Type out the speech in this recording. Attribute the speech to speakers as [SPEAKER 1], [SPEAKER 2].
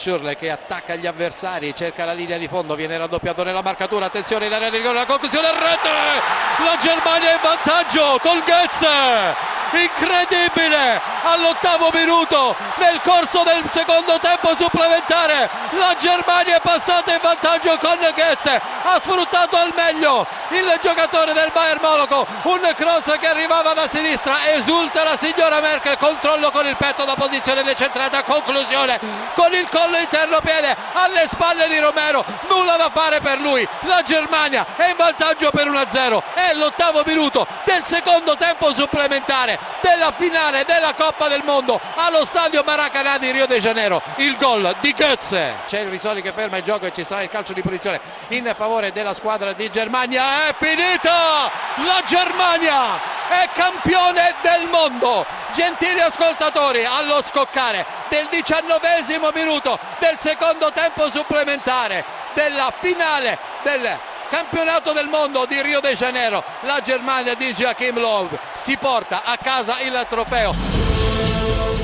[SPEAKER 1] Schurle che attacca gli avversari, cerca la linea di fondo, viene raddoppiato nella marcatura, attenzione in area di rigore, la conclusione a rete, la Germania è in vantaggio col Goetze, incredibile! All'ottavo minuto nel corso del secondo tempo supplementare la Germania è passata in vantaggio con Goetze ha sfruttato al meglio il giocatore del Bayern Monaco un cross che arrivava da sinistra. Esulta la signora Merkel controllo con il petto da posizione decentrata conclusione con il collo interno piede alle spalle di Romero. Nulla da fare per lui. La Germania è in vantaggio per 1-0 è l'ottavo minuto del secondo tempo supplementare della finale della Coppa del Mondo allo stadio Maracanã di Rio de Janeiro. Il gol di Götze. C'è il Rizzoli che ferma il gioco e ci sarà il calcio di punizione in favore della squadra di Germania. È finita! La Germania è campione del mondo. Gentili ascoltatori, allo scoccare del diciannovesimo minuto del secondo tempo supplementare della finale del campionato del mondo di Rio de Janeiro. La Germania di Joachim Löw si porta a casa il trofeo.